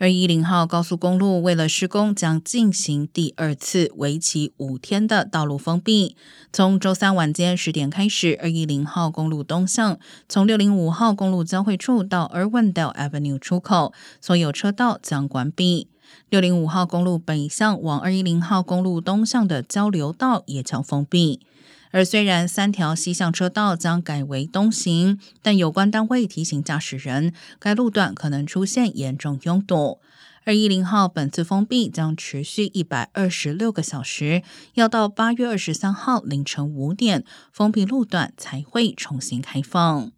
二一零号高速公路为了施工，将进行第二次为期五天的道路封闭。从周三晚间十点开始，二一零号公路东向从六零五号公路交汇处到 Irwindale Avenue 出口，所有车道将关闭。六零五号公路北向往二一零号公路东向的交流道也将封闭。而虽然三条西向车道将改为东行，但有关单位提醒驾驶人，该路段可能出现严重拥堵。二一零号本次封闭将持续一百二十六个小时，要到八月二十三号凌晨五点，封闭路段才会重新开放。